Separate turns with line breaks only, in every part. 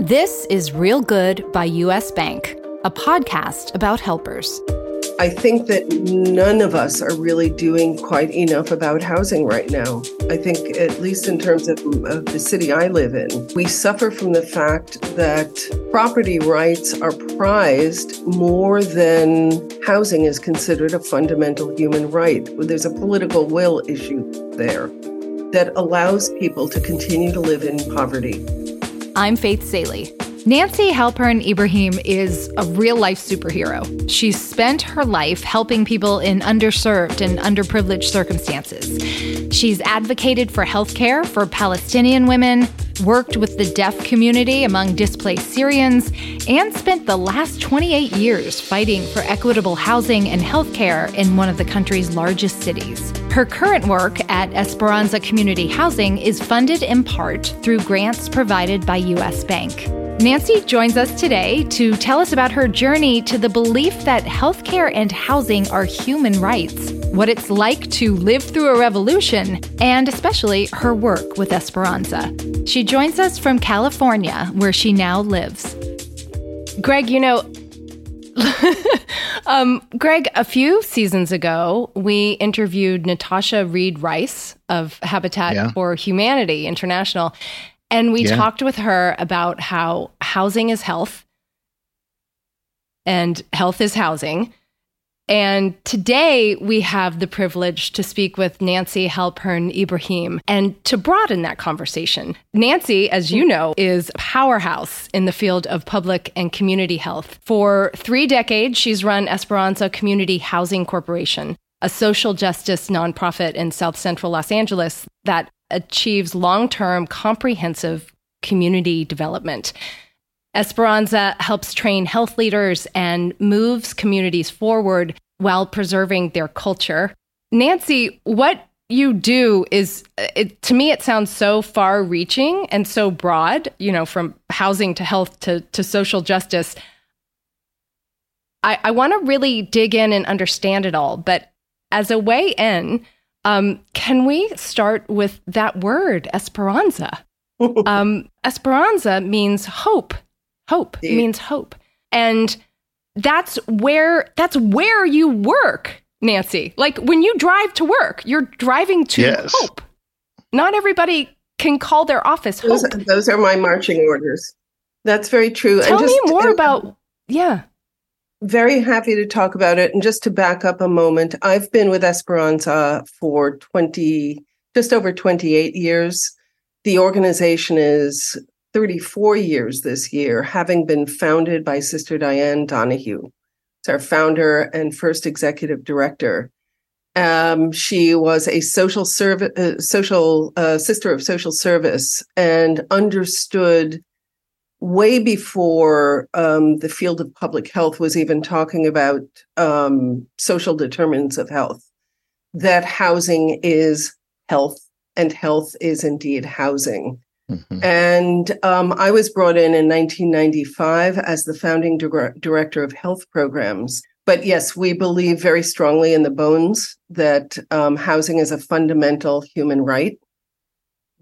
This is Real Good by US Bank, a podcast about helpers.
I think that none of us are really doing quite enough about housing right now. I think, at least in terms of, of, the city I live in, we suffer from the fact that property rights are prized more than housing is considered a fundamental human right. There's a political will issue there that allows people to continue to live in poverty.
I'm Faith Salie. Nancy Halpern Ibrahim is a real life superhero. She's spent her life helping people in underserved and underprivileged circumstances. She's advocated for health care for Palestinian women, worked with the deaf community among displaced Syrians, and spent the last 28 years fighting for equitable housing and health care in one of the country's largest cities. Her current work at Esperanza Community Housing is funded in part through grants provided by U.S. Bank. Nancy joins us today to tell us about her journey to the belief that healthcare and housing are human rights, what it's like to live through a revolution, and especially her work with Esperanza. She joins us from California, where she now lives. Greg, you know, um, Greg, a few seasons ago, we interviewed Natasha Reed Rice of Habitat yeah. for Humanity International. And we yeah. talked with her about how housing is health and health is housing. And today we have the privilege to speak with Nancy Halpern Ibrahim and to broaden that conversation. Nancy, as you know, is a powerhouse in the field of public and community health. For three decades, she's run Esperanza Community Housing Corporation, a social justice nonprofit in South Central Los Angeles that achieves long term, comprehensive community development. Esperanza helps train health leaders and moves communities forward while preserving their culture. Nancy, what you do is uh, it, to me it sounds so far reaching and so broad you know from housing to health to, to social justice i, I want to really dig in and understand it all but as a way in um, can we start with that word, esperanza? um, esperanza means hope. Hope means hope, and that's where that's where you work, Nancy. Like when you drive to work, you're driving to yes. hope. Not everybody can call their office
those,
hope.
Those are my marching orders. That's very true.
Tell just, me more and, about yeah.
Very happy to talk about it. And just to back up a moment, I've been with Esperanza for 20, just over 28 years. The organization is 34 years this year, having been founded by Sister Diane Donoghue. It's our founder and first executive director. Um, she was a social service, uh, social uh, sister of social service, and understood way before um, the field of public health was even talking about um, social determinants of health, that housing is health and health is indeed housing. Mm-hmm. And um, I was brought in in 1995 as the founding dir- director of health programs. But yes, we believe very strongly in the bones that um, housing is a fundamental human right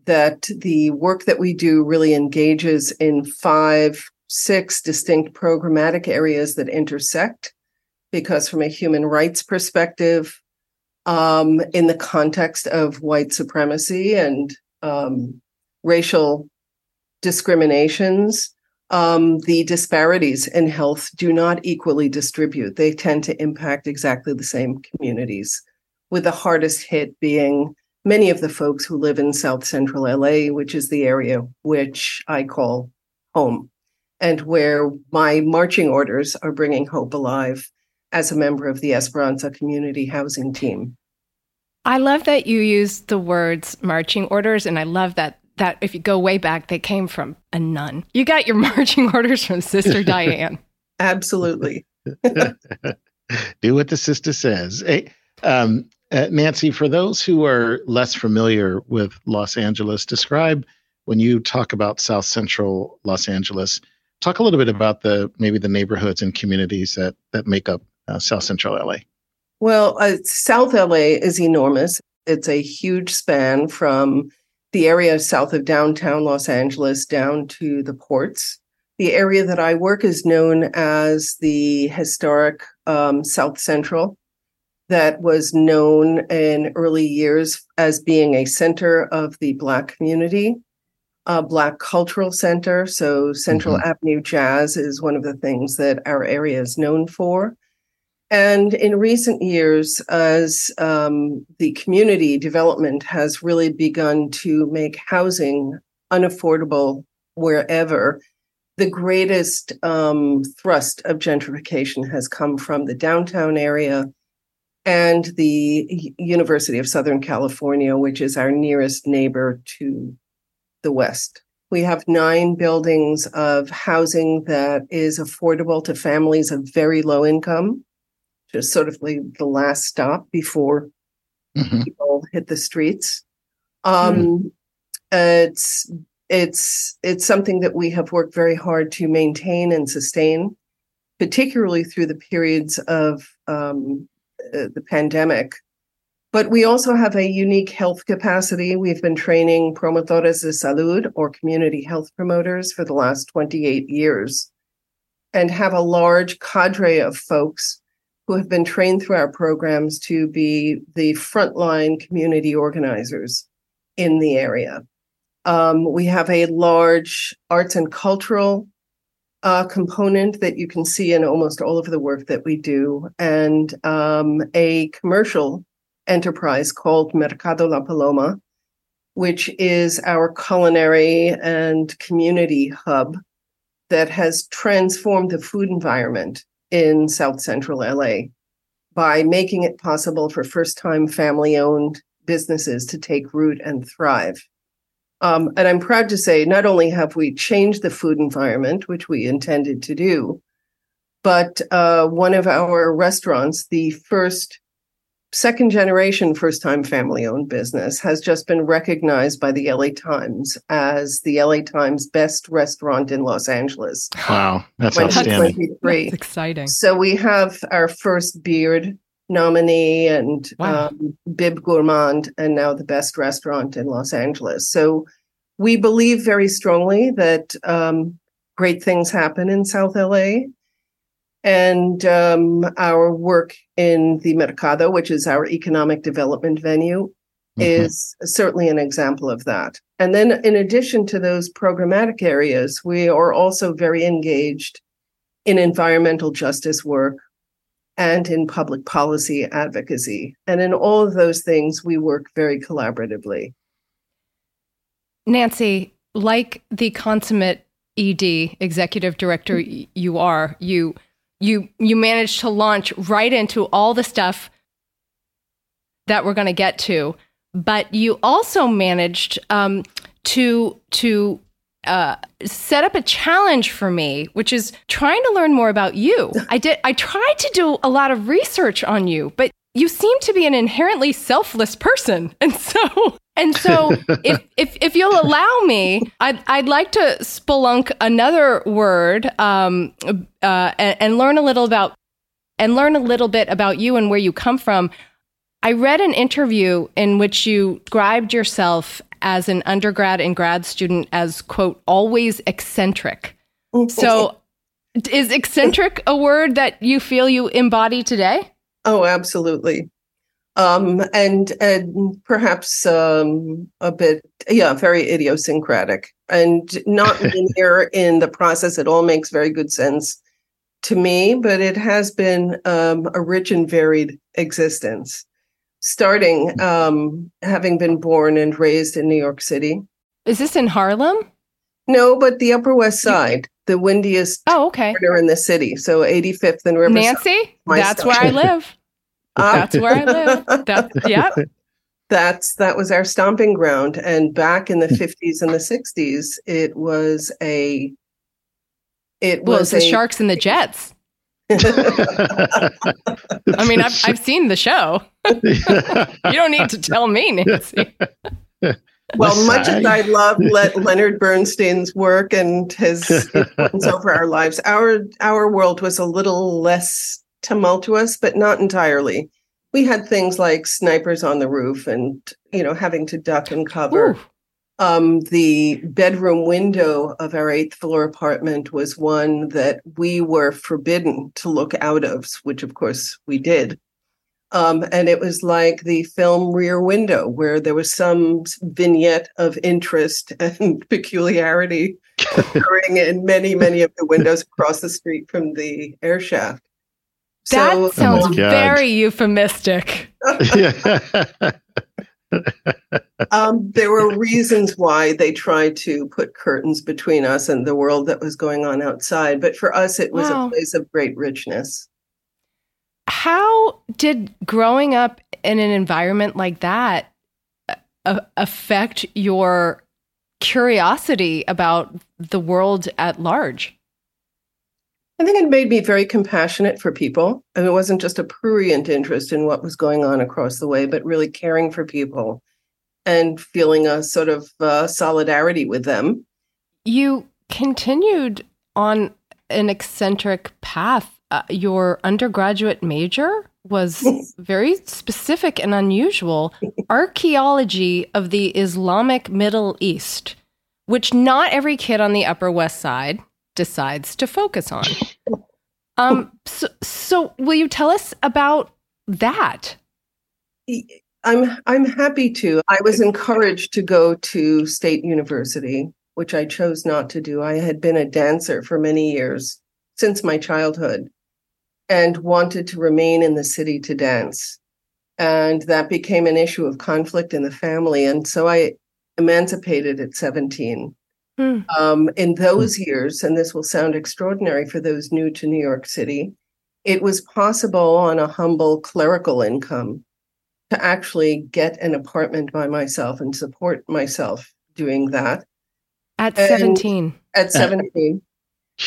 that the work that we do really engages in five, six distinct programmatic areas that intersect. Because from a human rights perspective, um, in the context of white supremacy and um, racial discriminations, um, the disparities in health do not equally distribute. They tend to impact exactly the same communities, with the hardest hit being many of the folks who live in South Central LA, which is the area which I call home, and where my marching orders are bringing hope alive as a member of the Esperanza Community Housing Team.
I love that you use the words marching orders, and I love that that if you go way back, they came from a nun. You got your marching orders from Sister Diane.
Absolutely.
Do what the sister says. Hey, um, uh, Nancy, for those who are less familiar with Los Angeles, describe when you talk about South Central Los Angeles. Talk a little bit about the maybe the neighborhoods and communities that that make up uh, South Central LA.
Well, uh, South LA is enormous. It's a huge span from the area south of downtown Los Angeles down to the ports. the area that I work is known as the historic um, South Central, that was known in early years as being a center of the Black community, a Black cultural center. So, Central mm-hmm. Avenue Jazz is one of the things that our area is known for. And in recent years, as um, the community development has really begun to make housing unaffordable wherever, the greatest um, thrust of gentrification has come from the downtown area and the University of Southern California, which is our nearest neighbor to the west. We have nine buildings of housing that is affordable to families of very low income just sort of like the last stop before mm-hmm. people hit the streets. Um, mm. It's it's it's something that we have worked very hard to maintain and sustain, particularly through the periods of um, uh, the pandemic. But we also have a unique health capacity. We've been training promotores de salud or community health promoters for the last 28 years and have a large cadre of folks who have been trained through our programs to be the frontline community organizers in the area. Um, we have a large arts and cultural uh, component that you can see in almost all of the work that we do, and um, a commercial enterprise called Mercado La Paloma, which is our culinary and community hub that has transformed the food environment in South Central LA by making it possible for first time family owned businesses to take root and thrive. Um, and I'm proud to say, not only have we changed the food environment, which we intended to do, but uh, one of our restaurants, the first second generation first time family owned business has just been recognized by the LA Times as the LA Times best restaurant in Los Angeles.
Wow, that's outstanding.
That's exciting.
So we have our first beard nominee and wow. um, Bib Gourmand, and now the best restaurant in Los Angeles. So we believe very strongly that um, great things happen in South LA and um, our work in the Mercado, which is our economic development venue, mm-hmm. is certainly an example of that. And then, in addition to those programmatic areas, we are also very engaged in environmental justice work and in public policy advocacy. And in all of those things, we work very collaboratively.
Nancy, like the consummate ED executive director you are, you you you managed to launch right into all the stuff that we're going to get to but you also managed um, to to uh, set up a challenge for me, which is trying to learn more about you. I did. I tried to do a lot of research on you, but you seem to be an inherently selfless person, and so and so, if, if, if you'll allow me, I'd, I'd like to spelunk another word um, uh, and, and learn a little about and learn a little bit about you and where you come from. I read an interview in which you described yourself as an undergrad and grad student as quote always eccentric. So, is eccentric a word that you feel you embody today?
Oh, absolutely um, and and perhaps um, a bit, yeah, very idiosyncratic and not linear in the process. It all makes very good sense to me, but it has been um, a rich and varied existence. Starting um, having been born and raised in New York City.
Is this in Harlem?
No, but the Upper West Side, the windiest
oh, okay.
corner in the city. So 85th and Riverside.
Nancy, that's where I live. That's where I live. That, yeah.
That's that was our stomping ground. And back in the 50s and the 60s, it was a
it well, was, the a, Sharks and the Jets. I mean, I've I've seen the show. you don't need to tell me, Nancy.
Well, much as I love Le- Leonard Bernstein's work and his influence over our lives, our our world was a little less tumultuous, but not entirely. We had things like snipers on the roof and, you know, having to duck and cover. Ooh. Um, the bedroom window of our eighth floor apartment was one that we were forbidden to look out of, which of course we did. Um, and it was like the film Rear Window, where there was some vignette of interest and peculiarity occurring in many, many of the windows across the street from the air shaft.
That so, sounds oh very euphemistic.
um, there were reasons why they tried to put curtains between us and the world that was going on outside. But for us, it was wow. a place of great richness.
How did growing up in an environment like that uh, affect your curiosity about the world at large?
I think it made me very compassionate for people. I mean, it wasn't just a prurient interest in what was going on across the way, but really caring for people and feeling a sort of uh, solidarity with them.
You continued on an eccentric path. Uh, your undergraduate major was very specific and unusual archaeology of the Islamic Middle East, which not every kid on the Upper West Side decides to focus on. Um, so, so will you tell us about that?
I'm I'm happy to. I was encouraged to go to State University, which I chose not to do. I had been a dancer for many years since my childhood and wanted to remain in the city to dance. And that became an issue of conflict in the family. And so I emancipated at 17 Hmm. Um, in those years, and this will sound extraordinary for those new to New York City, it was possible on a humble clerical income to actually get an apartment by myself and support myself doing that.
At and 17.
At 17.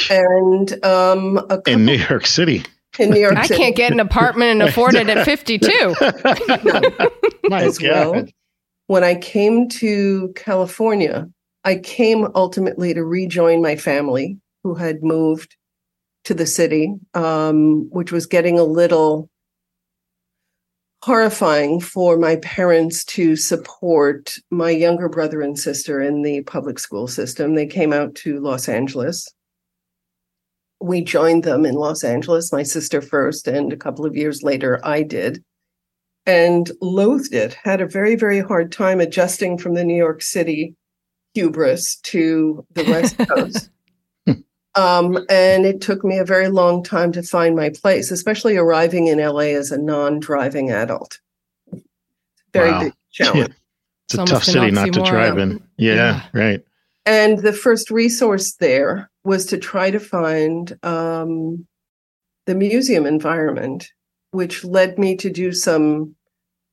and um,
couple, in New York City.
In New York
I
City.
can't get an apartment and afford it at 52.
My As God. well. When I came to California, I came ultimately to rejoin my family who had moved to the city, um, which was getting a little horrifying for my parents to support my younger brother and sister in the public school system. They came out to Los Angeles. We joined them in Los Angeles, my sister first, and a couple of years later, I did, and loathed it. Had a very, very hard time adjusting from the New York City hubris to the West Coast. um, and it took me a very long time to find my place, especially arriving in LA as a non driving adult. Very wow. big challenge.
It's, it's a tough city not to drive in. Yeah, yeah, right.
And the first resource there was to try to find um, the museum environment, which led me to do some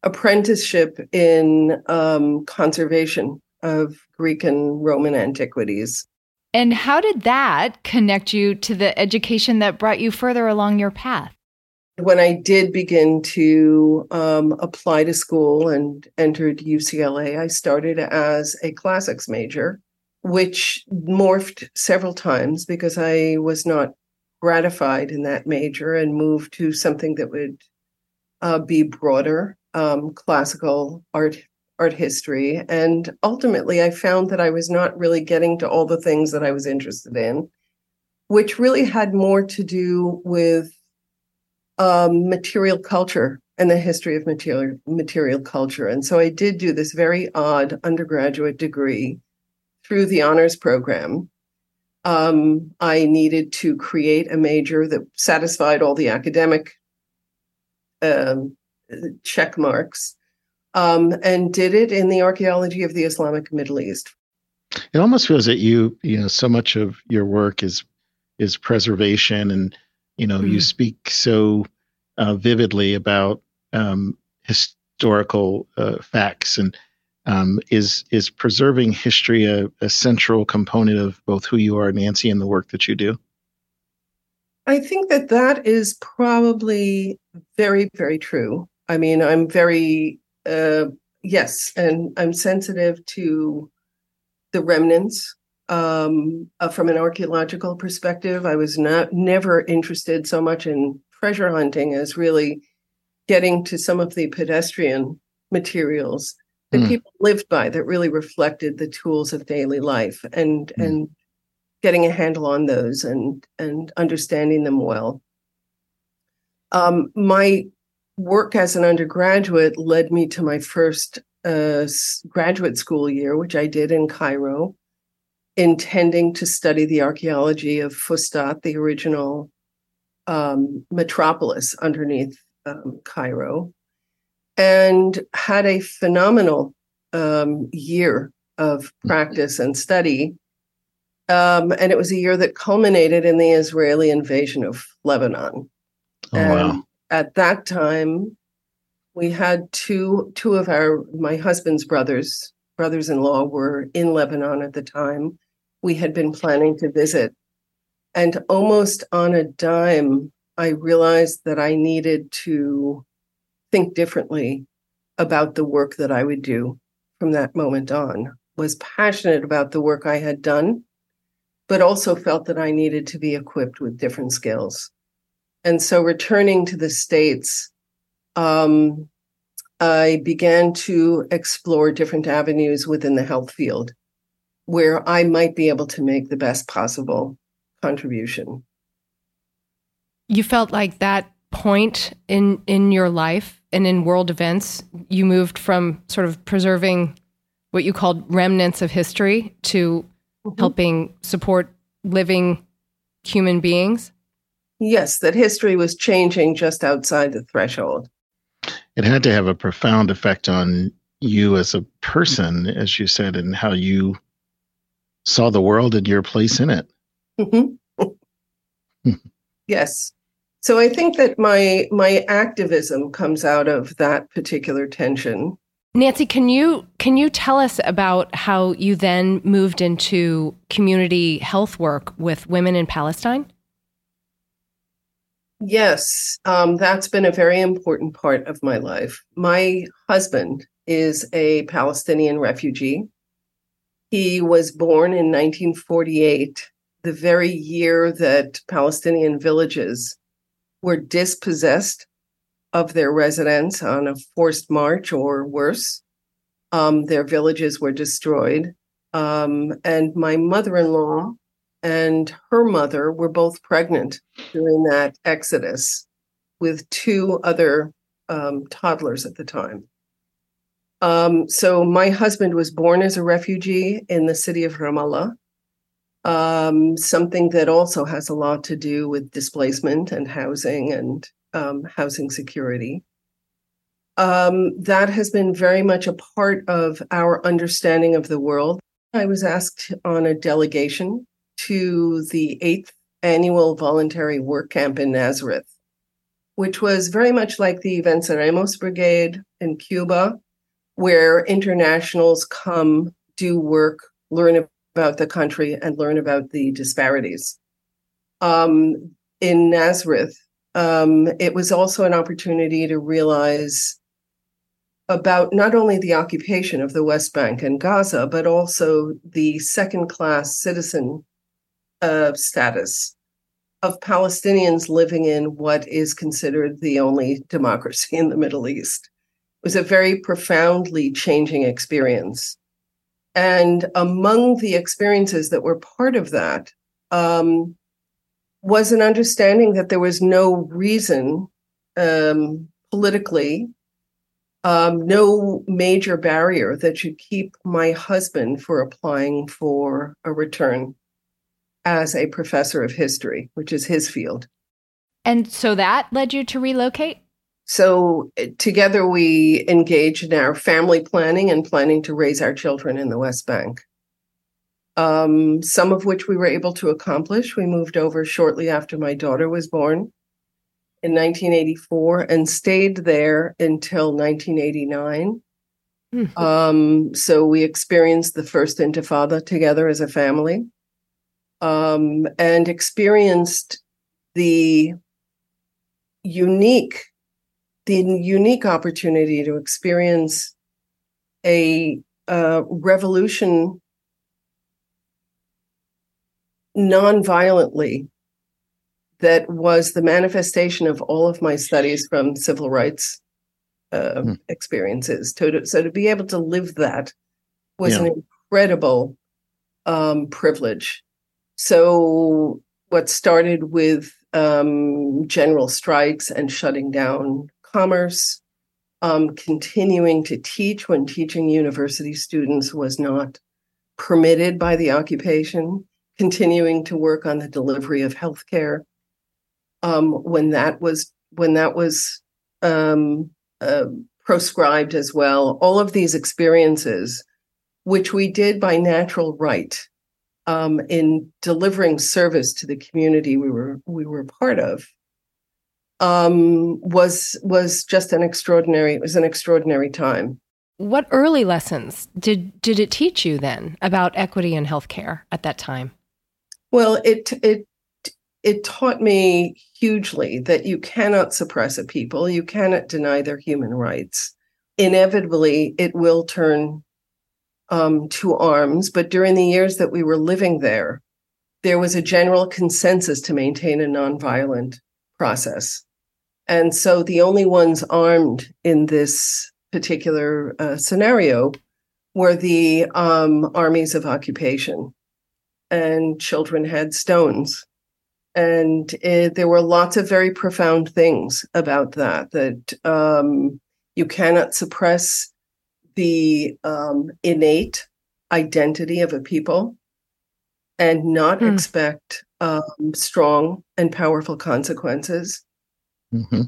apprenticeship in um, conservation of Greek and Roman antiquities.
And how did that connect you to the education that brought you further along your path?
When I did begin to um, apply to school and entered UCLA, I started as a classics major, which morphed several times because I was not gratified in that major and moved to something that would uh, be broader um, classical art art history. And ultimately, I found that I was not really getting to all the things that I was interested in, which really had more to do with um, material culture and the history of material material culture. And so I did do this very odd undergraduate degree through the honors program. Um, I needed to create a major that satisfied all the academic um, check marks um, and did it in the archaeology of the Islamic Middle East.
It almost feels that you, you know, so much of your work is is preservation, and you know, mm-hmm. you speak so uh, vividly about um, historical uh, facts, and um, is is preserving history a, a central component of both who you are, Nancy, and the work that you do.
I think that that is probably very, very true. I mean, I'm very uh, yes, and I'm sensitive to the remnants um, uh, from an archaeological perspective. I was not never interested so much in treasure hunting as really getting to some of the pedestrian materials that mm. people lived by that really reflected the tools of daily life and mm. and getting a handle on those and and understanding them well. Um, my work as an undergraduate led me to my first uh, graduate school year, which I did in Cairo, intending to study the archaeology of Fustat, the original um, metropolis underneath um, Cairo, and had a phenomenal um, year of practice and study. Um, and it was a year that culminated in the Israeli invasion of Lebanon.
Oh, and wow.
At that time, we had two two of our my husband's brothers brothers-in-law were in Lebanon at the time. We had been planning to visit, and almost on a dime, I realized that I needed to think differently about the work that I would do from that moment on. Was passionate about the work I had done, but also felt that I needed to be equipped with different skills. And so returning to the States, um, I began to explore different avenues within the health field where I might be able to make the best possible contribution.
You felt like that point in in your life and in world events, you moved from sort of preserving what you called remnants of history to mm-hmm. helping support living human beings?
Yes, that history was changing just outside the threshold.
It had to have a profound effect on you as a person, as you said, and how you saw the world and your place in it.
Mm-hmm. yes. So I think that my my activism comes out of that particular tension.
Nancy, can you can you tell us about how you then moved into community health work with women in Palestine?
Yes, um, that's been a very important part of my life. My husband is a Palestinian refugee. He was born in 1948, the very year that Palestinian villages were dispossessed of their residents on a forced march or worse. Um, their villages were destroyed. Um, and my mother in law and her mother were both pregnant during that exodus with two other um, toddlers at the time. Um, so my husband was born as a refugee in the city of Ramallah um, something that also has a lot to do with displacement and housing and um, housing security. Um, that has been very much a part of our understanding of the world. I was asked on a delegation to the eighth annual voluntary work camp in Nazareth, which was very much like the Venceremos Brigade in Cuba, where internationals come, do work, learn about the country and learn about the disparities. Um, in Nazareth, um, it was also an opportunity to realize about not only the occupation of the West Bank and Gaza, but also the second class citizen uh, status of Palestinians living in what is considered the only democracy in the Middle East. It was a very profoundly changing experience. And among the experiences that were part of that um, was an understanding that there was no reason um, politically, um, no major barrier that should keep my husband for applying for a return as a professor of history, which is his field.
And so that led you to relocate?
So eh, together we engaged in our family planning and planning to raise our children in the West Bank. Um, some of which we were able to accomplish. We moved over shortly after my daughter was born in 1984 and stayed there until 1989. Mm-hmm. Um, so we experienced the first Intifada together as a family um, and experienced the unique the unique opportunity to experience a uh, revolution non-violently that was the manifestation of all of my studies from civil rights uh, hmm. experiences. To, so to be able to live that was yeah. an incredible um, privilege. So what started with um, general strikes and shutting down commerce, um, continuing to teach when teaching university students was not permitted by the occupation, continuing to work on the delivery of healthcare um, when that was when that was um, uh, proscribed as well. All of these experiences, which we did by natural right, um, in delivering service to the community we were we were part of, um, was was just an extraordinary. It was an extraordinary time.
What early lessons did did it teach you then about equity in healthcare at that time?
Well, it it it taught me hugely that you cannot suppress a people, you cannot deny their human rights. Inevitably, it will turn um, to arms. But during the years that we were living there, there was a general consensus to maintain a nonviolent process. And so the only ones armed in this particular uh, scenario were the um, armies of occupation. And children had stones. And it, there were lots of very profound things about that, that um, you cannot suppress the um, innate identity of a people and not mm. expect um, strong and powerful consequences. Mm-hmm.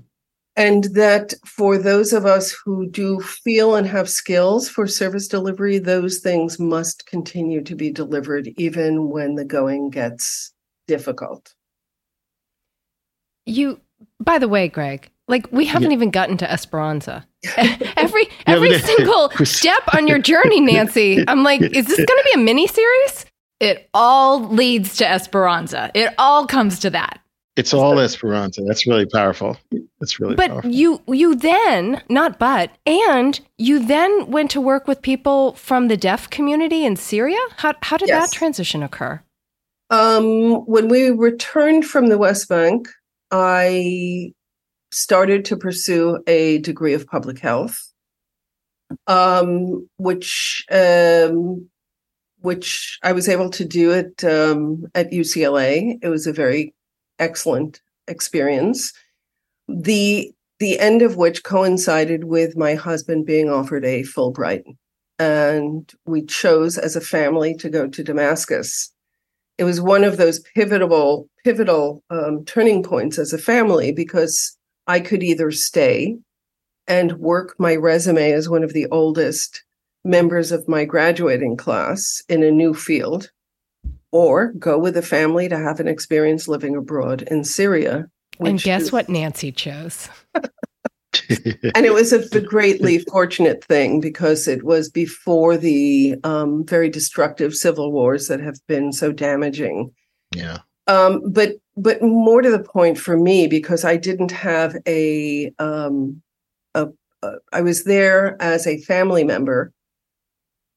And that for those of us who do feel and have skills for service delivery, those things must continue to be delivered even when the going gets difficult.
You, by the way, Greg, like we haven't yeah. even gotten to Esperanza. every every yeah, single step on your journey, Nancy. I'm like, is this going to be a mini series? It all leads to Esperanza. It all comes to that.
It's all Esperanza. That's really powerful. That's really
but
powerful.
you you then not but and you then went to work with people from the deaf community in Syria. How how did yes. that transition occur?
Um, when we returned from the West Bank, I started to pursue a degree of public health, um, which um, which I was able to do at um, at UCLA. It was a very excellent experience. The the end of which coincided with my husband being offered a Fulbright, and we chose as a family to go to Damascus. It was one of those pivotal pivotal um, turning points as a family because I could either stay and work my resume as one of the oldest members of my graduating class in a new field, or go with a family to have an experience living abroad in Syria.
And guess is... what Nancy chose?
and it was a, a, greatly fortunate thing because it was before the um, very destructive civil wars that have been so damaging.
Yeah.
Um, but but more to the point for me because I didn't have a, um, a, a I was there as a family member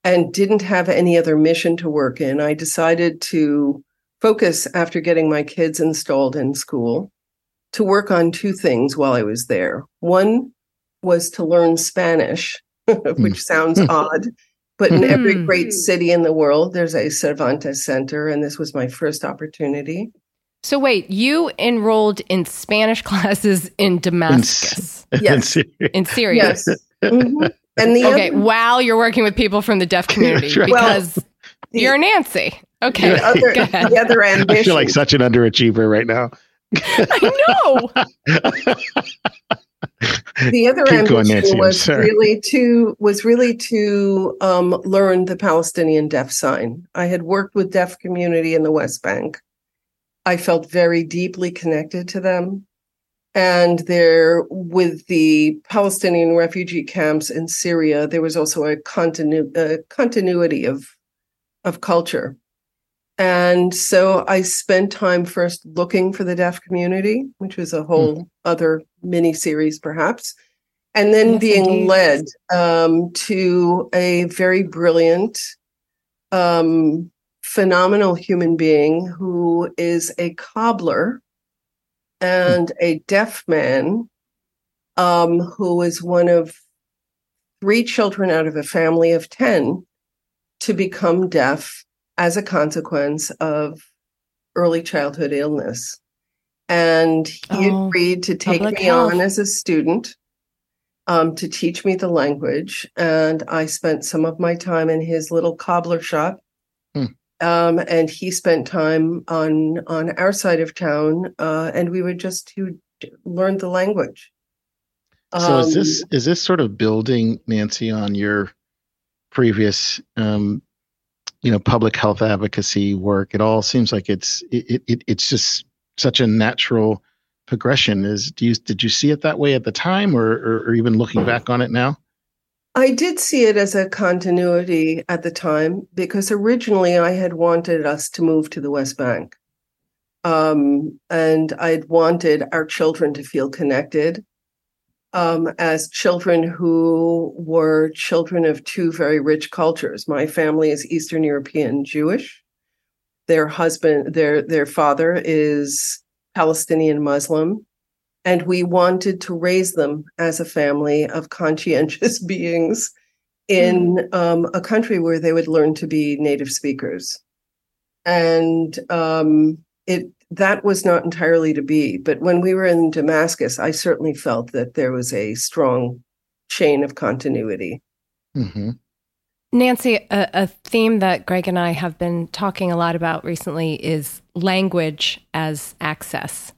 and didn't have any other mission to work in. I decided to focus after getting my kids installed in school to work on two things while I was there. One was to learn Spanish, which mm. sounds odd, but in every hmm. great city in the world, there's a Cervantes Center, and this was my first opportunity.
So wait, you enrolled in Spanish classes in Damascus,
in, yes,
in Syria.
Yes. Mm-hmm. And
the okay, other, while you're working with people from the deaf community, right. because well, the, you're Nancy. Okay,
the other, the other ambition.
I feel like such an underachiever right now.
I
know. The other Keep ambition was really to was really to um, learn the Palestinian deaf sign. I had worked with deaf community in the West Bank. I felt very deeply connected to them, and there with the Palestinian refugee camps in Syria, there was also a, continu- a continuity of of culture. And so I spent time first looking for the deaf community, which was a whole mm. other mini series, perhaps, and then yes, being indeed. led um, to a very brilliant, um, phenomenal human being who is a cobbler and mm. a deaf man um, who is one of three children out of a family of 10 to become deaf as a consequence of early childhood illness. And he oh, agreed to take me health. on as a student um, to teach me the language. And I spent some of my time in his little cobbler shop. Hmm. Um, and he spent time on on our side of town, uh, and we would just to learn the language.
So is this um, is this sort of building Nancy on your previous um, you know public health advocacy work? It all seems like it's it, it it's just such a natural progression. Is do you did you see it that way at the time, or, or, or even looking back on it now?
I did see it as a continuity at the time because originally I had wanted us to move to the West Bank. Um, and I'd wanted our children to feel connected um, as children who were children of two very rich cultures. My family is Eastern European Jewish. Their husband, their their father is Palestinian Muslim, and we wanted to raise them as a family of conscientious beings in mm. um, a country where they would learn to be native speakers. And um, it that was not entirely to be. But when we were in Damascus, I certainly felt that there was a strong chain of continuity.
Mm-hmm. Nancy, a, a, theme that Greg and I have been talking a lot about recently is language as access.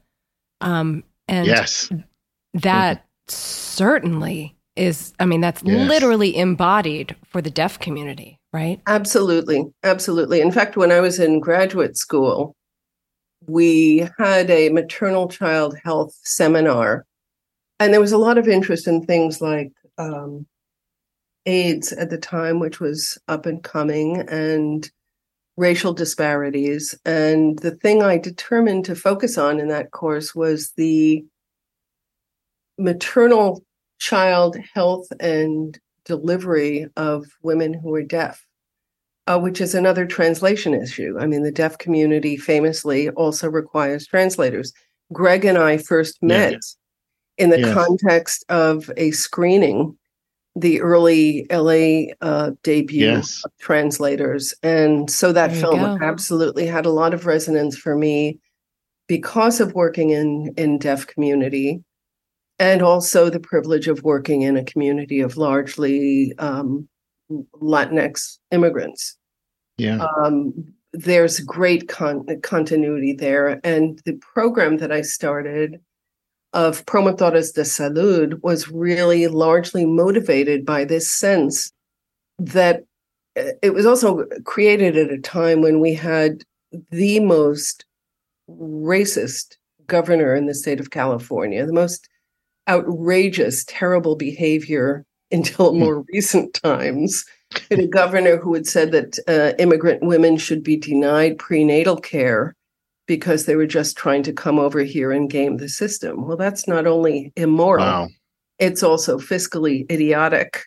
Um, and
yes.
that mm-hmm. certainly is, I mean, that's yes. literally embodied for the deaf community, right?
Absolutely. Absolutely. In fact, when I was in graduate school, we had a maternal child health seminar, and there was a lot of interest in things like um, AIDS at the time, which was up and coming, and racial disparities. And the thing I determined to focus on in that course was the maternal child health and delivery of women who are deaf uh, which is another translation issue. I mean, the deaf community famously also requires translators. Greg and I first met yeah. in the yes. context of a screening, the early LA uh, debut yes. of translators. And so that there film absolutely had a lot of resonance for me because of working in, in deaf community and also the privilege of working in a community of largely um, Latinx immigrants.
Yeah.
Um, there's great con- continuity there. And the program that I started of Promotores de Salud was really largely motivated by this sense that uh, it was also created at a time when we had the most racist governor in the state of California, the most outrageous, terrible behavior until hmm. more recent times. A governor who had said that uh, immigrant women should be denied prenatal care because they were just trying to come over here and game the system. Well, that's not only immoral, wow. it's also fiscally idiotic.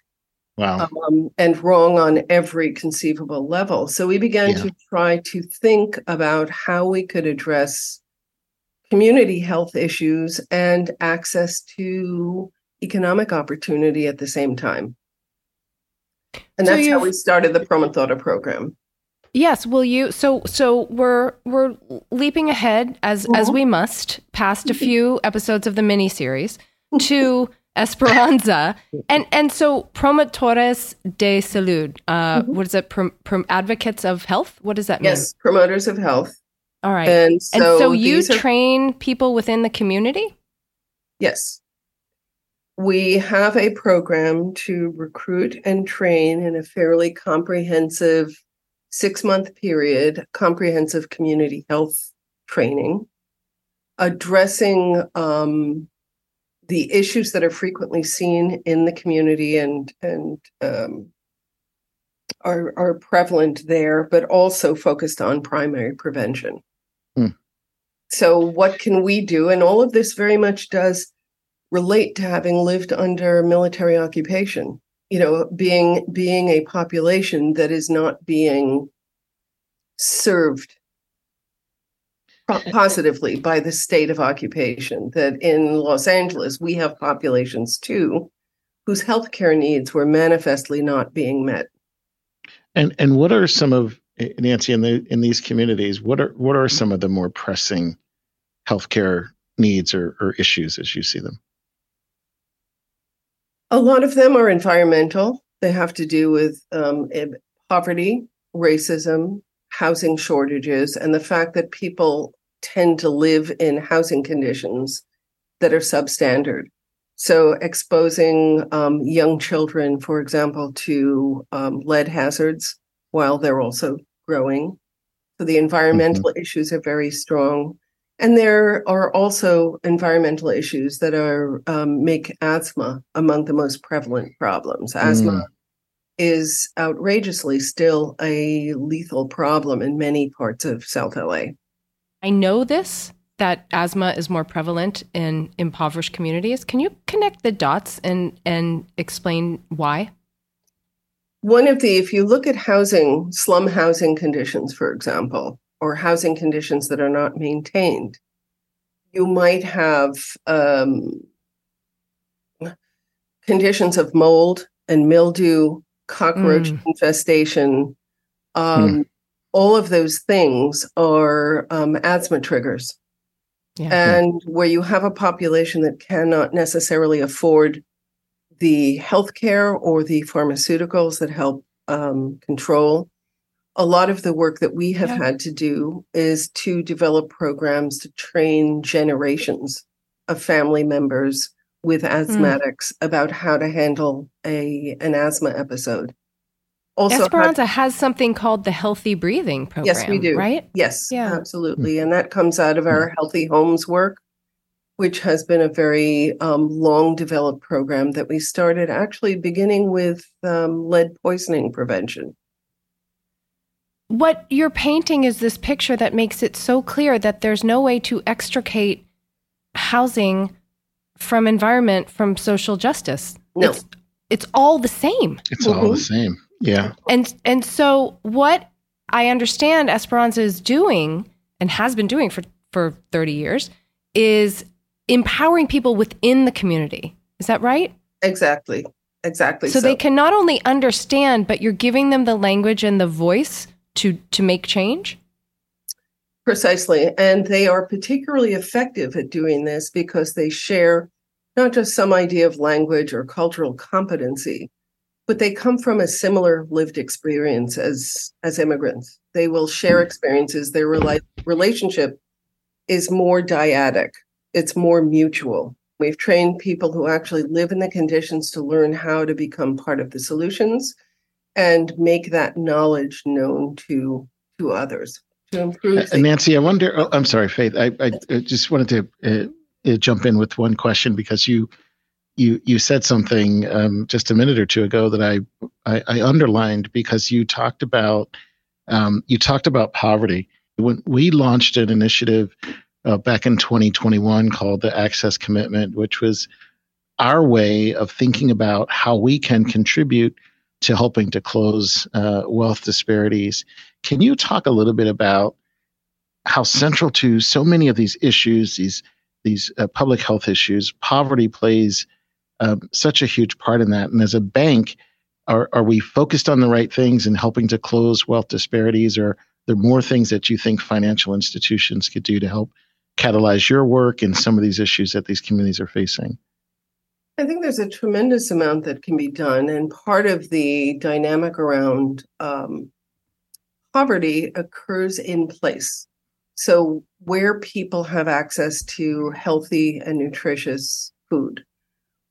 Wow.
Um, and wrong on every conceivable level. So we began yeah. to try to think about how we could address community health issues and access to economic opportunity at the same time. And so that's how we started the Promotora program.
Yes, will you so so we're we're leaping ahead as mm-hmm. as we must past a few episodes of the mini series to Esperanza. And and so promotores de salud. Uh, mm-hmm. what is it? Prom, prom, advocates of health? What does that mean?
Yes, promoters of health.
All right. And so, and so you train are... people within the community?
Yes we have a program to recruit and train in a fairly comprehensive six month period, comprehensive community health training, addressing um, the issues that are frequently seen in the community and and um, are are prevalent there, but also focused on primary prevention. Hmm. So, what can we do? And all of this very much does relate to having lived under military occupation you know being being a population that is not being served positively by the state of occupation that in los angeles we have populations too whose healthcare needs were manifestly not being met.
And and what are some of Nancy in the in these communities? What are what are some of the more pressing healthcare needs or, or issues as you see them?
A lot of them are environmental. They have to do with um, poverty, racism, housing shortages, and the fact that people tend to live in housing conditions that are substandard. So, exposing um, young children, for example, to um, lead hazards while they're also growing. So, the environmental mm-hmm. issues are very strong. And there are also environmental issues that are um, make asthma among the most prevalent problems. Asthma mm. is outrageously still a lethal problem in many parts of South LA.
I know this that asthma is more prevalent in impoverished communities. Can you connect the dots and and explain why?
One of the if you look at housing, slum housing conditions, for example, or housing conditions that are not maintained. You might have um, conditions of mold and mildew, cockroach mm. infestation. Um, mm. All of those things are um, asthma triggers. Yeah. And where you have a population that cannot necessarily afford the healthcare or the pharmaceuticals that help um, control a lot of the work that we have yeah. had to do is to develop programs to train generations of family members with hmm. asthmatics mm. about how to handle a an asthma episode.
Also, Esperanza had, has something called the Healthy Breathing Program.
Yes, we do.
Right?
Yes, yeah. absolutely. And that comes out of our hmm. Healthy Homes work, which has been a very um, long developed program that we started actually beginning with um, lead poisoning prevention
what you're painting is this picture that makes it so clear that there's no way to extricate housing from environment from social justice.
No.
It's, it's all the same.
It's mm-hmm. all the same. Yeah.
And and so what I understand Esperanza is doing and has been doing for for 30 years is empowering people within the community. Is that right?
Exactly. Exactly.
So, so, they can not only understand, but you're giving them the language and the voice to to make change?
Precisely. And they are particularly effective at doing this because they share not just some idea of language or cultural competency, but they come from a similar lived experience as as immigrants. They will share hmm. experiences. Their rela- relationship is more dyadic. It's more mutual. We've trained people who actually live in the conditions to learn how to become part of the solutions and make that knowledge known to to others to improve.
Uh, Nancy, I wonder. Oh, I'm sorry, Faith. I, I just wanted to uh, uh, jump in with one question because you you you said something um, just a minute or two ago that I, I, I underlined because you talked about um, you talked about poverty when we launched an initiative uh, back in 2021 called the Access Commitment, which was our way of thinking about how we can contribute to helping to close uh, wealth disparities. Can you talk a little bit about how central to so many of these issues, these these uh, public health issues, poverty plays um, such a huge part in that? And as a bank, are are we focused on the right things in helping to close wealth disparities, or are there more things that you think financial institutions could do to help catalyze your work and some of these issues that these communities are facing?
I think there's a tremendous amount that can be done. And part of the dynamic around um, poverty occurs in place. So, where people have access to healthy and nutritious food,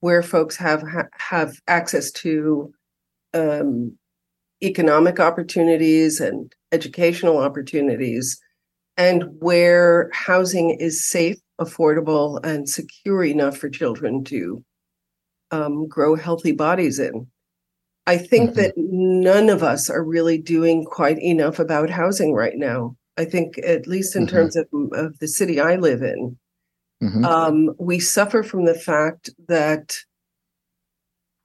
where folks have have access to um, economic opportunities and educational opportunities, and where housing is safe, affordable, and secure enough for children to um, grow healthy bodies in. I think mm-hmm. that none of us are really doing quite enough about housing right now. I think, at least in mm-hmm. terms of, of the city I live in, mm-hmm. um, we suffer from the fact that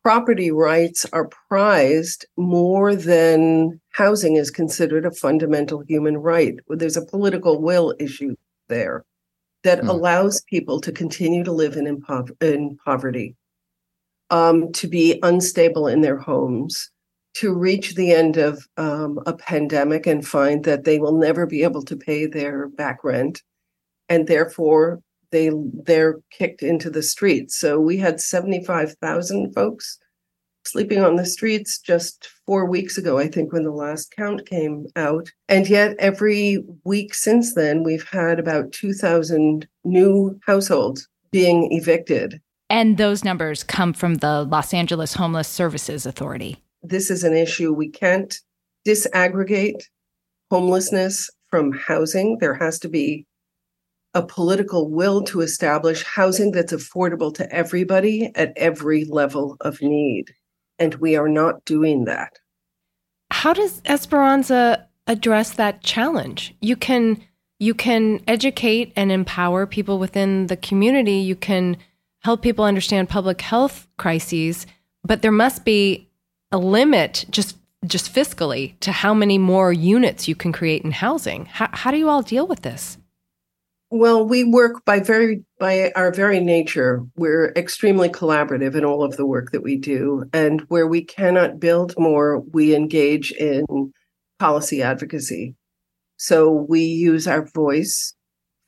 property rights are prized more than housing is considered a fundamental human right. There's a political will issue there that mm. allows people to continue to live in, impo- in poverty um, to be unstable in their homes, to reach the end of um, a pandemic and find that they will never be able to pay their back rent, and therefore they they're kicked into the streets. So we had seventy five thousand folks sleeping on the streets just four weeks ago, I think, when the last count came out. And yet, every week since then, we've had about 2,000 new households being evicted.
And those numbers come from the Los Angeles Homeless Services Authority.
This is an issue we can't disaggregate homelessness from housing. There has to be a political will to establish housing that's affordable to everybody at every level of need and we are not doing that.
How does Esperanza address that challenge? You can you can educate and empower people within the community. You can help people understand public health crises, but there must be a limit just just fiscally to how many more units you can create in housing. How, how do you all deal with this?
Well, we work by very by our very nature. We're extremely collaborative in all of the work that we do, and where we cannot build more, we engage in policy advocacy. So we use our voice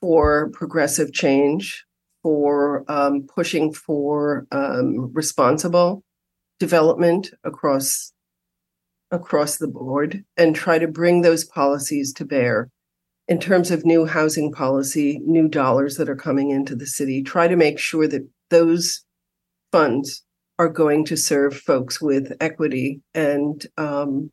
for progressive change, for um, pushing for um, responsible development across across the board, and try to bring those policies to bear in terms of new housing policy, new dollars that are coming into the city, try to make sure that those funds are going to serve folks with equity and um,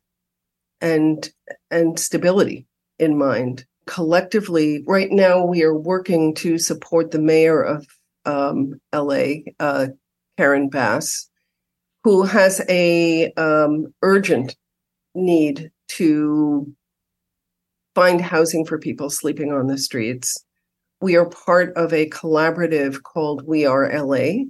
and and stability in mind. Collectively, right now we are working to support the mayor of um, LA, uh, Karen Bass, who has a um, urgent need to find housing for people sleeping on the streets. We are part of a collaborative called We Are LA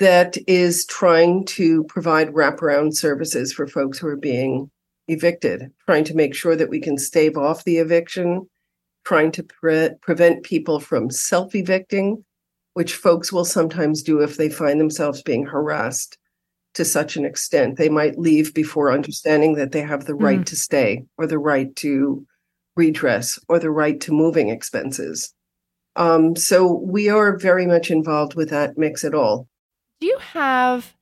that is trying to provide wraparound services for folks who are being evicted, trying to make sure that we can stave off the eviction, trying to pre- prevent people from self evicting, which folks will sometimes do if they find themselves being harassed to such an extent. They might leave before understanding that they have the right mm. to stay or the right to redress or the right to moving expenses. Um, so we are very much involved with that mix at all.
Do you have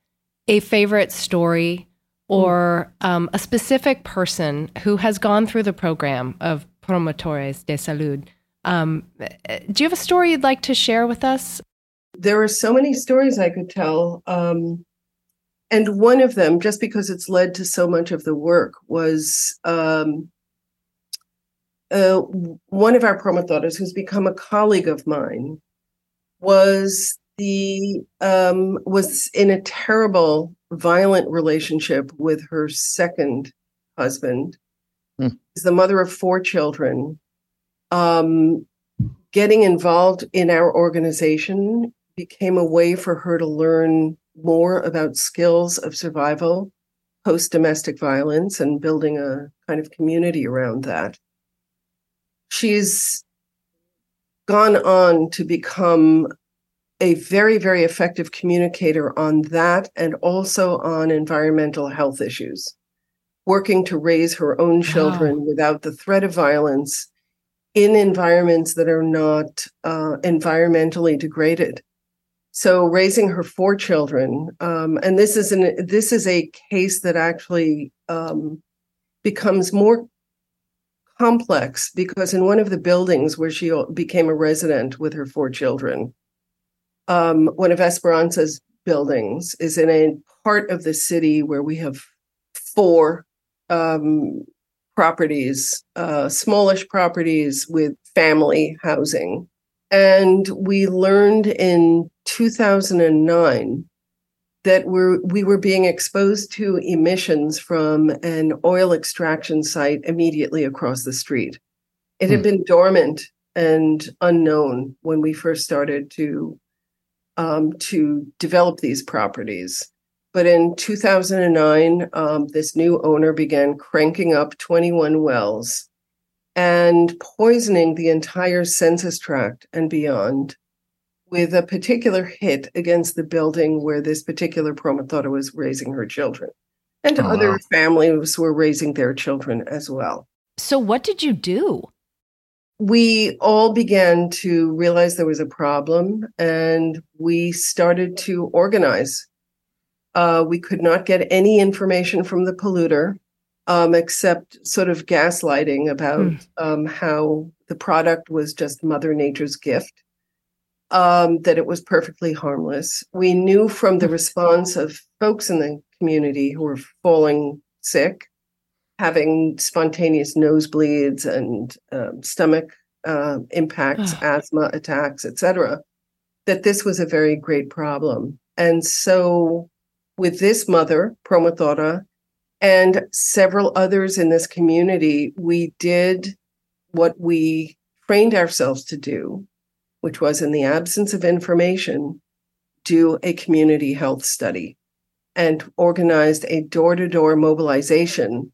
a favorite story or um, a specific person who has gone through the program of Promotores de Salud? Um, do you have a story you'd like to share with us?
There are so many stories I could tell. Um, and one of them, just because it's led to so much of the work, was um, uh, one of our promotores, who's become a colleague of mine, was the um, was in a terrible, violent relationship with her second husband. Hmm. Is the mother of four children. Um, getting involved in our organization became a way for her to learn more about skills of survival post domestic violence and building a kind of community around that she's gone on to become a very, very effective communicator on that and also on environmental health issues, working to raise her own children wow. without the threat of violence in environments that are not uh, environmentally degraded. So raising her four children, um, and this is an this is a case that actually um, becomes more complex because in one of the buildings where she became a resident with her four children, um, one of Esperanza's buildings is in a part of the city where we have four um, properties, uh, smallish properties with family housing. And we learned in 2009 that we're, we were being exposed to emissions from an oil extraction site immediately across the street. It had hmm. been dormant and unknown when we first started to um, to develop these properties. But in 2009, um, this new owner began cranking up 21 wells and poisoning the entire census tract and beyond with a particular hit against the building where this particular promotora was raising her children. And oh, other wow. families were raising their children as well.
So, what did you do?
We all began to realize there was a problem and we started to organize. Uh, we could not get any information from the polluter um, except sort of gaslighting about mm. um, how the product was just Mother Nature's gift um, that it was perfectly harmless. We knew from the mm. response of folks in the community who were falling sick, having spontaneous nosebleeds and uh, stomach uh, impacts, asthma attacks, etc., that this was a very great problem. And so, with this mother, Promotora, and several others in this community, we did what we trained ourselves to do, which was in the absence of information, do a community health study and organized a door to door mobilization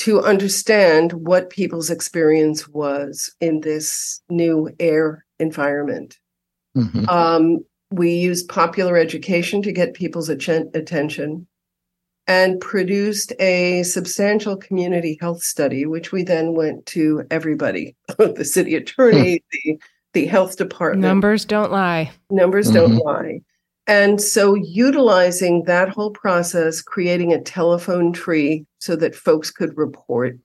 to understand what people's experience was in this new air environment. Mm-hmm. Um, we used popular education to get people's attention and produced a substantial community health study, which we then went to everybody the city attorney, hmm. the the health department.
Numbers don't lie.
Numbers mm-hmm. don't lie. And so, utilizing that whole process, creating a telephone tree so that folks could report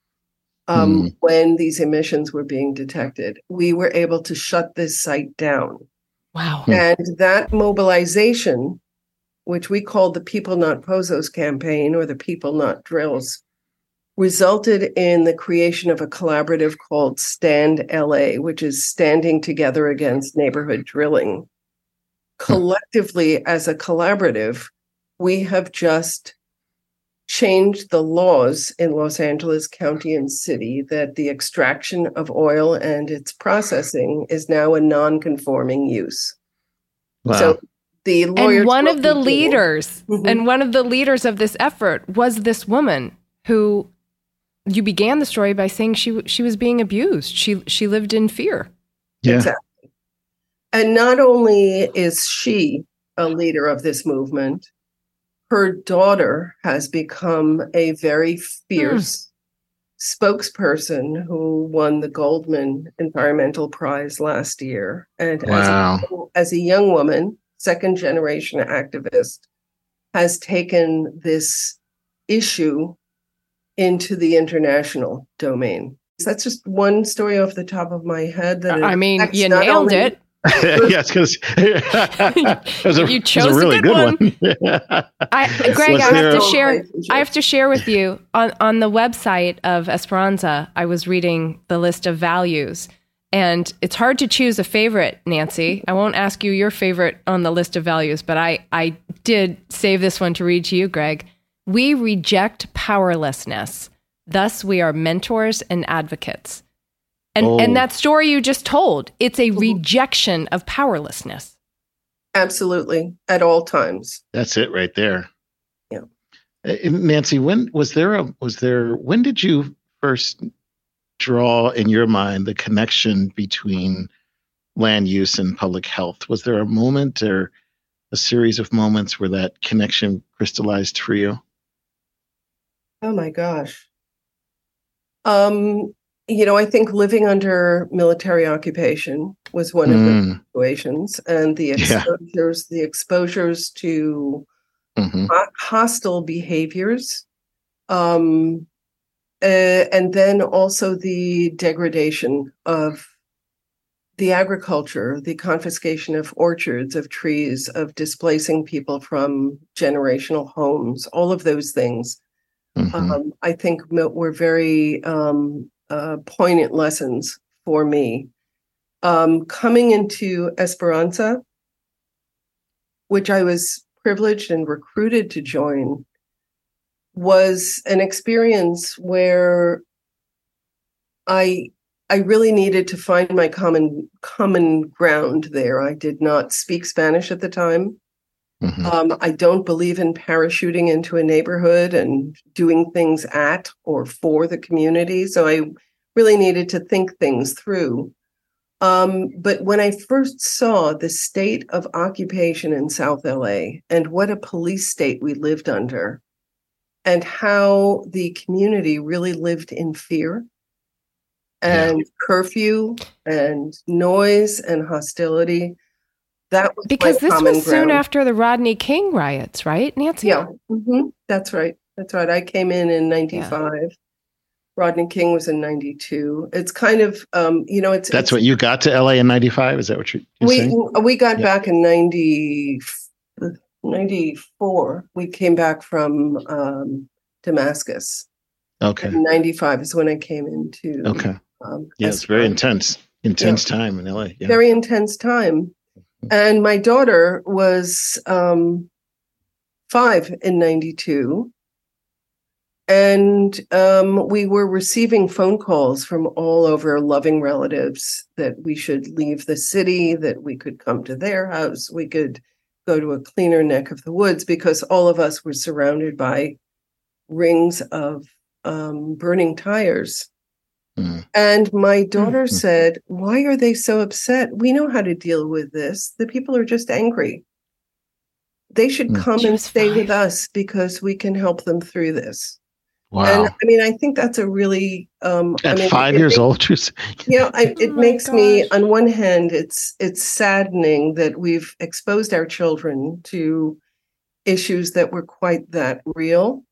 um, mm. when these emissions were being detected, we were able to shut this site down.
Wow.
Hmm. And that mobilization, which we called the People Not Pozos campaign or the People Not Drills, resulted in the creation of a collaborative called Stand LA, which is Standing Together Against Neighborhood Drilling. Collectively, as a collaborative, we have just changed the laws in Los Angeles County and City that the extraction of oil and its processing is now a non conforming use. Wow. So the lawyers.
And one of the leaders, mm-hmm. and one of the leaders of this effort was this woman who you began the story by saying she she was being abused. She she lived in fear.
Yeah. Exactly. And not only is she a leader of this movement, her daughter has become a very fierce mm. spokesperson who won the Goldman Environmental Prize last year. And wow. as, a, as a young woman, second generation activist, has taken this issue into the international domain. So that's just one story off the top of my head. That
I mean, you nailed only- it.
yes, because
you chose a really a good, good, one. one. I, Greg, I have to share. I have to share with you on on the website of Esperanza. I was reading the list of values, and it's hard to choose a favorite. Nancy, I won't ask you your favorite on the list of values, but I I did save this one to read to you, Greg. We reject powerlessness. Thus, we are mentors and advocates. And, oh. and that story you just told, it's a mm-hmm. rejection of powerlessness.
Absolutely, at all times.
That's it right there.
Yeah.
Uh, Nancy, when was there a was there when did you first draw in your mind the connection between land use and public health? Was there a moment or a series of moments where that connection crystallized for you?
Oh my gosh. Um, you know, I think living under military occupation was one of mm. the situations, and the exposures, yeah. the exposures to mm-hmm. hostile behaviors, um, uh, and then also the degradation of the agriculture, the confiscation of orchards, of trees, of displacing people from generational homes, all of those things Mm-hmm. Um, I think were very um, uh, poignant lessons for me. Um, coming into Esperanza, which I was privileged and recruited to join, was an experience where I I really needed to find my common common ground there. I did not speak Spanish at the time. Mm-hmm. Um, I don't believe in parachuting into a neighborhood and doing things at or for the community. So I really needed to think things through. Um, but when I first saw the state of occupation in South LA and what a police state we lived under, and how the community really lived in fear and yeah. curfew and noise and hostility. That was
because this was ground. soon after the Rodney King riots, right, Nancy?
Yeah, mm-hmm. that's right. That's right. I came in in '95. Yeah. Rodney King was in '92. It's kind of, um, you know, it's.
That's
it's,
what you got to LA in '95. Is that what you're, you're
we
saying?
we got yeah. back in '90. 94 we came back from um, damascus
okay
95 is when i came into
okay um, yeah it's very intense intense yeah. time in la
yeah. very intense time and my daughter was um, five in 92 and um, we were receiving phone calls from all over loving relatives that we should leave the city, that we could come to their house, we could go to a cleaner neck of the woods because all of us were surrounded by rings of um, burning tires. Mm. And my daughter mm-hmm. said, Why are they so upset? We know how to deal with this. The people are just angry. They should mm. come and stay with us because we can help them through this. Wow. And I mean, I think that's a really um,
at
I mean,
five years old.
You know, I, it oh makes gosh. me. On one hand, it's it's saddening that we've exposed our children to issues that were quite that real.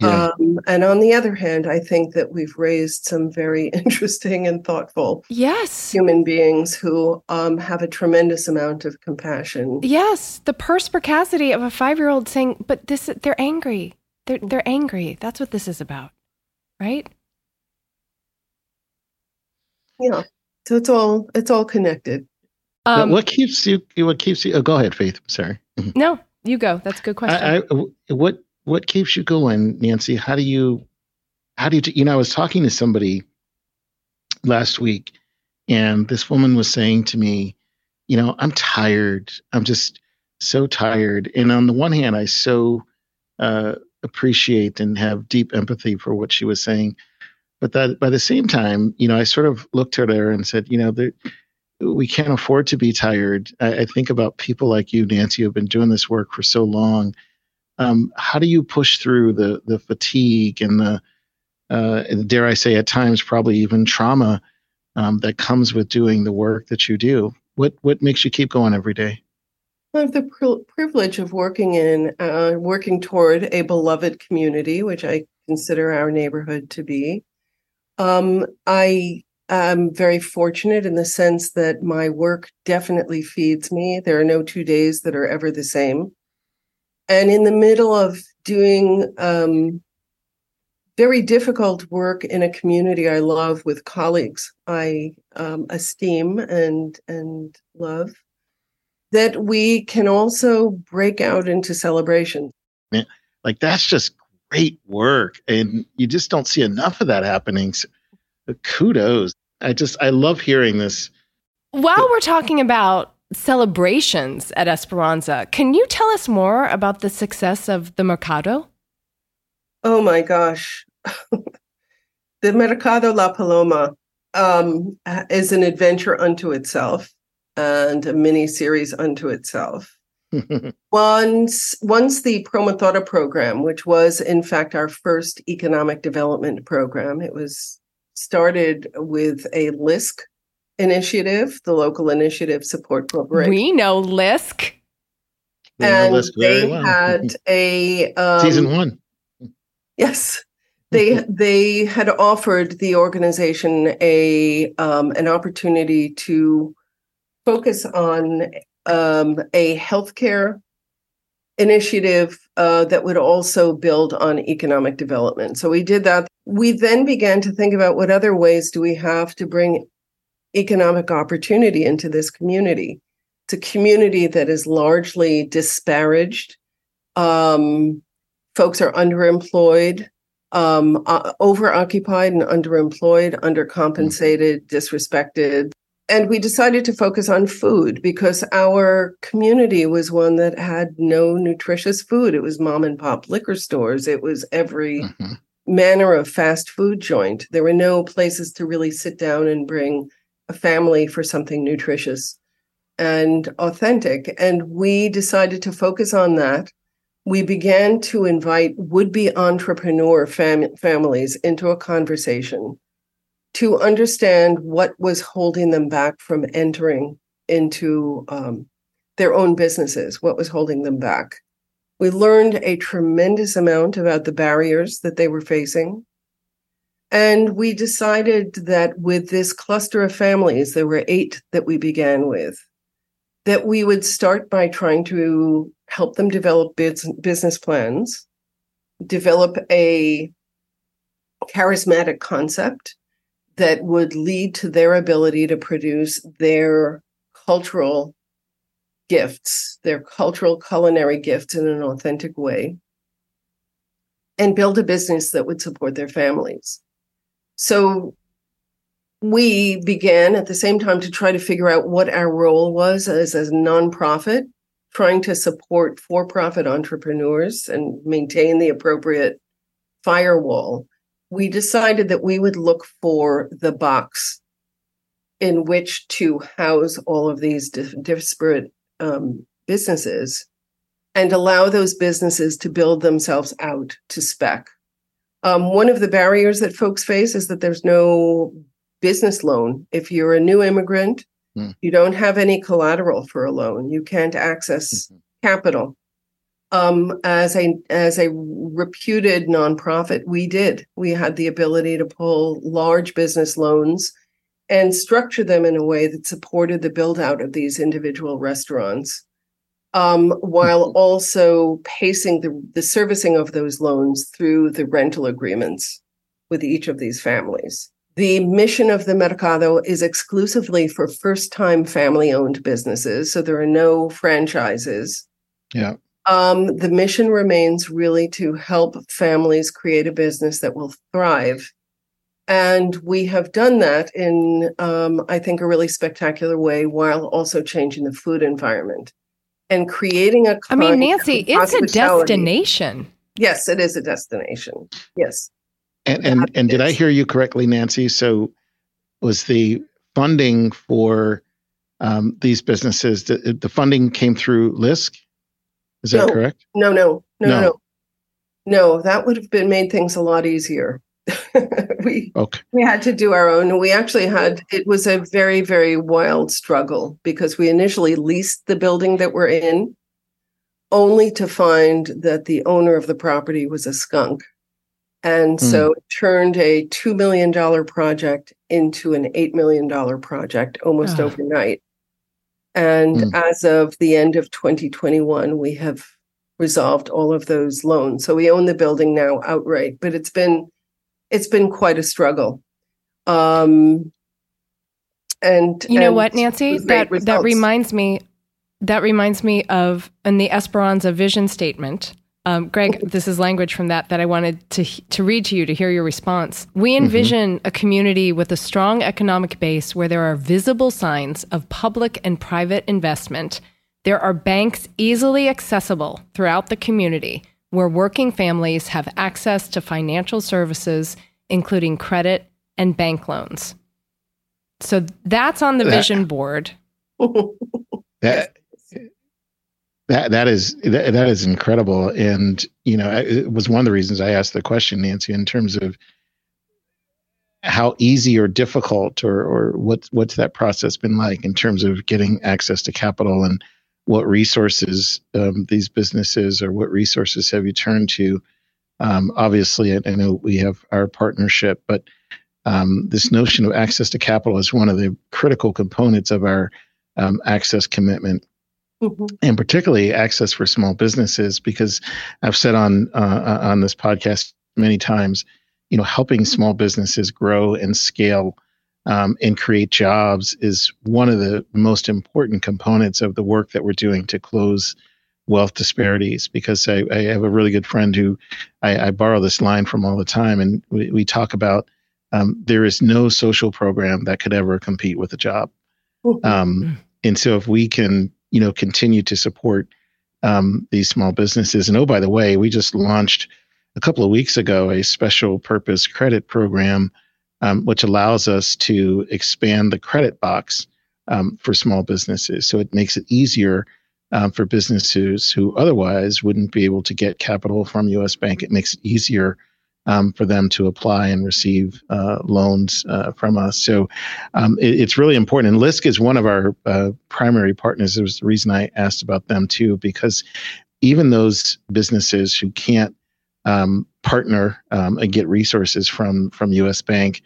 Yeah. Um, and on the other hand, I think that we've raised some very interesting and thoughtful
yes
human beings who um, have a tremendous amount of compassion.
Yes, the perspicacity of a five-year-old saying, "But this, they're angry. They're they're angry. That's what this is about, right?
Yeah. So it's all it's all connected.
Um, what keeps you? What keeps you? Oh, go ahead, Faith. Sorry.
no, you go. That's a good question. I,
I, what what keeps you going, Nancy? How do you? How do you? You know, I was talking to somebody last week, and this woman was saying to me, you know, I'm tired. I'm just so tired. And on the one hand, I so uh, appreciate and have deep empathy for what she was saying. But that by the same time, you know, I sort of looked at her there and said, you know, there, we can't afford to be tired. I, I, think about people like you, Nancy, who've been doing this work for so long. Um, how do you push through the the fatigue and the uh, dare I say at times probably even trauma um, that comes with doing the work that you do? What what makes you keep going every day?
I have the pr- privilege of working in, uh, working toward a beloved community, which I consider our neighborhood to be. Um, I am very fortunate in the sense that my work definitely feeds me. There are no two days that are ever the same. And in the middle of doing um, very difficult work in a community I love with colleagues I um, esteem and and love, that we can also break out into celebration.
Yeah, like that's just great work. And you just don't see enough of that happening. So, kudos. I just, I love hearing this.
While we're talking about celebrations at Esperanza, can you tell us more about the success of the Mercado?
Oh my gosh. the Mercado La Paloma um, is an adventure unto itself and a mini series unto itself. once once the Promotora program, which was in fact our first economic development program, it was started with a LISC initiative, the local initiative support corporation.
We know LISC.
and LISC they well. had a
um, season one.
Yes, they they had offered the organization a um, an opportunity to focus on um, a healthcare initiative uh, that would also build on economic development. So we did that. We then began to think about what other ways do we have to bring economic opportunity into this community. It's a community that is largely disparaged. Um, folks are underemployed, um, uh, overoccupied and underemployed, undercompensated, disrespected and we decided to focus on food because our community was one that had no nutritious food. It was mom and pop liquor stores. It was every mm-hmm. manner of fast food joint. There were no places to really sit down and bring a family for something nutritious and authentic. And we decided to focus on that. We began to invite would be entrepreneur fam- families into a conversation to understand what was holding them back from entering into um, their own businesses, what was holding them back. We learned a tremendous amount about the barriers that they were facing. And we decided that with this cluster of families, there were eight that we began with, that we would start by trying to help them develop business plans, develop a charismatic concept that would lead to their ability to produce their cultural gifts, their cultural culinary gifts in an authentic way, and build a business that would support their families. So we began at the same time to try to figure out what our role was as a nonprofit, trying to support for profit entrepreneurs and maintain the appropriate firewall. We decided that we would look for the box in which to house all of these disparate um, businesses and allow those businesses to build themselves out to spec. Um, one of the barriers that folks face is that there's no business loan. If you're a new immigrant, mm. you don't have any collateral for a loan. You can't access mm-hmm. capital. Um, as a as a reputed nonprofit, we did. We had the ability to pull large business loans and structure them in a way that supported the build out of these individual restaurants um, while mm-hmm. also pacing the, the servicing of those loans through the rental agreements with each of these families. The mission of the Mercado is exclusively for first time family owned businesses. So there are no franchises.
Yeah.
Um, the mission remains really to help families create a business that will thrive. And we have done that in, um, I think, a really spectacular way while also changing the food environment and creating a.
I mean, Nancy, it's a destination.
Yes, it is a destination. Yes.
And and and did I hear you correctly, Nancy? So, was the funding for um, these businesses the, the funding came through LISC? Is that
no,
correct?
No, no, no, no, no, no. That would have been made things a lot easier. we okay. we had to do our own. We actually had it was a very very wild struggle because we initially leased the building that we're in, only to find that the owner of the property was a skunk, and mm. so it turned a two million dollar project into an eight million dollar project almost oh. overnight. And mm. as of the end of 2021, we have resolved all of those loans. So we own the building now outright, but it's been it's been quite a struggle. Um, and
you know
and
what, Nancy, that results. that reminds me that reminds me of in the Esperanza vision statement. Um, Greg, this is language from that that I wanted to to read to you to hear your response. We mm-hmm. envision mm-hmm. a community with a strong economic base where there are visible signs of public and private investment. There are banks easily accessible throughout the community where working families have access to financial services, including credit and bank loans. So that's on the that, vision board.
that that that is that, that is incredible, and you know it was one of the reasons I asked the question, Nancy, in terms of how easy or difficult or or what what's that process been like in terms of getting access to capital and what resources um, these businesses or what resources have you turned to? Um, obviously, I, I, know we have our partnership, but um, this notion of access to capital is one of the critical components of our um, access commitment. Mm-hmm. And particularly access for small businesses, because I've said on uh, on this podcast many times, you know, helping small businesses grow and scale um, and create jobs is one of the most important components of the work that we're doing to close wealth disparities. Because I, I have a really good friend who I, I, borrow this line from all the time, and we, we talk about um, there is no social program that could ever compete with a job. Um, and so, if we can, you know, continue to support um, these small businesses, and oh, by the way, we just launched a couple of weeks ago a special purpose credit program um, which allows us to expand the credit box um, for small businesses. So it makes it easier um, for businesses who otherwise wouldn't be able to get capital from U.S. Bank. It makes it easier um, for them to apply and receive uh, loans uh, from us. So um, it, it's really important. And LISC is one of our uh, primary partners. It was the reason I asked about them too, because even those businesses who can't um, partner um, and get resources from from U.S. Bank,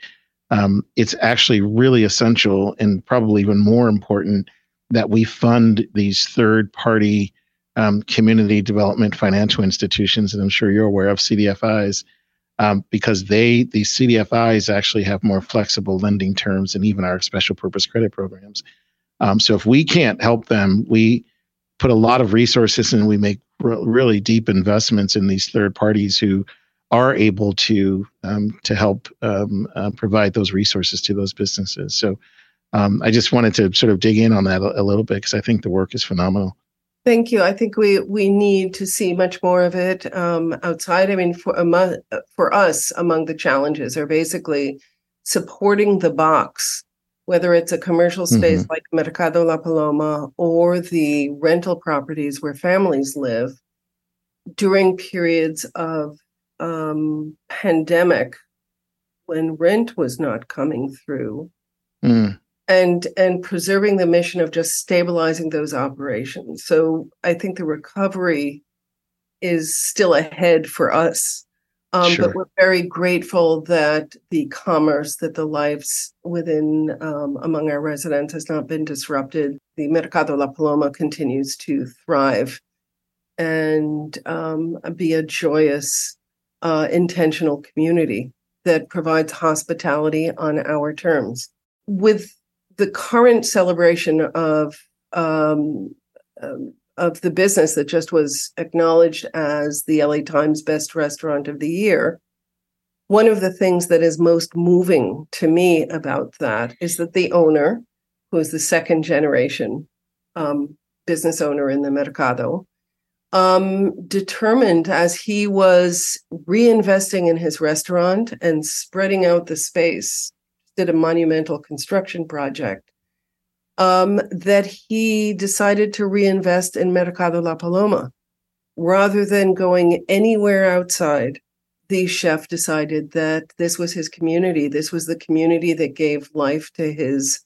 um, it's actually really essential and probably even more important that we fund these third party um, community development financial institutions, and I'm sure you're aware of CDFIs. Um, because they these CDFIs actually have more flexible lending terms than even our special purpose credit programs. Um, so if we can't help them, we put a lot of resources and we make re- really deep investments in these third parties who are able to um, to help um, uh, provide those resources to those businesses. So um, I just wanted to sort of dig in on that a, a little bit because I think the work is phenomenal.
Thank you. I think we we need to see much more of it um, outside. I mean, for among, for us, among the challenges are basically supporting the box whether it's a commercial space mm-hmm. like Mercado La Paloma or the rental properties where families live during periods of um, pandemic when rent was not coming through mm. and and preserving the mission of just stabilizing those operations so i think the recovery is still ahead for us um, sure. But we're very grateful that the commerce, that the lives within um, among our residents has not been disrupted. The Mercado La Paloma continues to thrive and um, be a joyous, uh, intentional community that provides hospitality on our terms. With the current celebration of um, um of the business that just was acknowledged as the LA Times best restaurant of the year. One of the things that is most moving to me about that is that the owner, who is the second generation um, business owner in the Mercado, um, determined as he was reinvesting in his restaurant and spreading out the space, did a monumental construction project um, that he decided to reinvest in Mercado La Paloma. Rather than going anywhere outside, the chef decided that this was his community. This was the community that gave life to his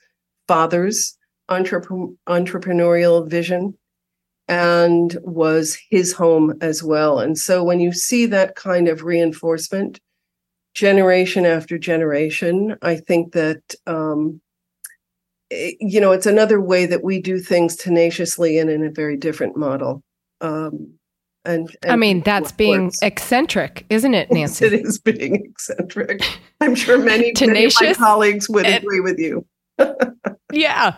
father's entrepreneurial vision and was his home as well. And so when you see that kind of reinforcement, generation after generation, I think that um, Eh, you know, it's another way that we do things tenaciously and in a very different model. Um, and, and,
I mean, that's being eccentric, isn't it, Nancy?
it is being eccentric. I'm sure many, Tenacious many of my colleagues would and, agree with you.
yeah.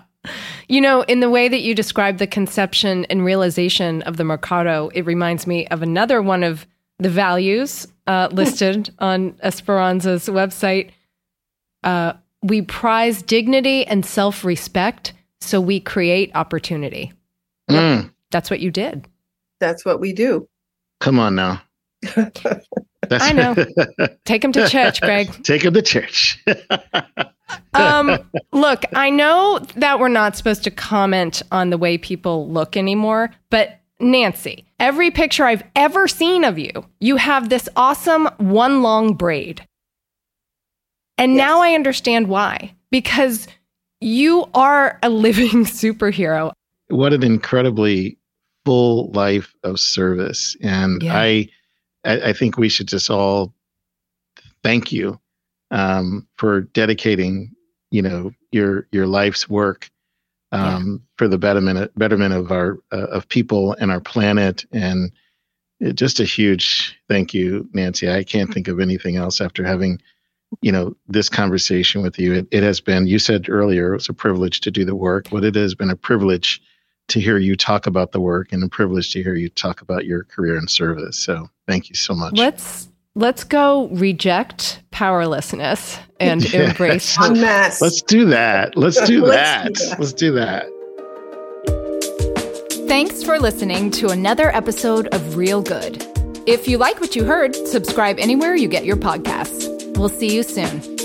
You know, in the way that you describe the conception and realization of the Mercado, it reminds me of another one of the values uh, listed on Esperanza's website. Uh, we prize dignity and self respect, so we create opportunity. Mm. That's what you did.
That's what we do.
Come on now.
I know. Take him to church, Greg.
Take him to church.
Um, look, I know that we're not supposed to comment on the way people look anymore, but Nancy, every picture I've ever seen of you, you have this awesome one long braid. And yes. now I understand why. Because you are a living superhero.
What an incredibly full life of service. And yeah. I I think we should just all thank you um, for dedicating, you know, your your life's work um, yeah. for the betterment betterment of our uh, of people and our planet. And it, just a huge thank you, Nancy. I can't think of anything else after having you know this conversation with you. It, it has been. You said earlier it was a privilege to do the work, but it has been a privilege to hear you talk about the work and a privilege to hear you talk about your career and service. So thank you so much.
Let's let's go reject powerlessness and yes. embrace
mess.
Let's do that. Let's do that. let's, do that. let's do that.
Thanks for listening to another episode of Real Good. If you like what you heard, subscribe anywhere you get your podcasts. We'll see you soon.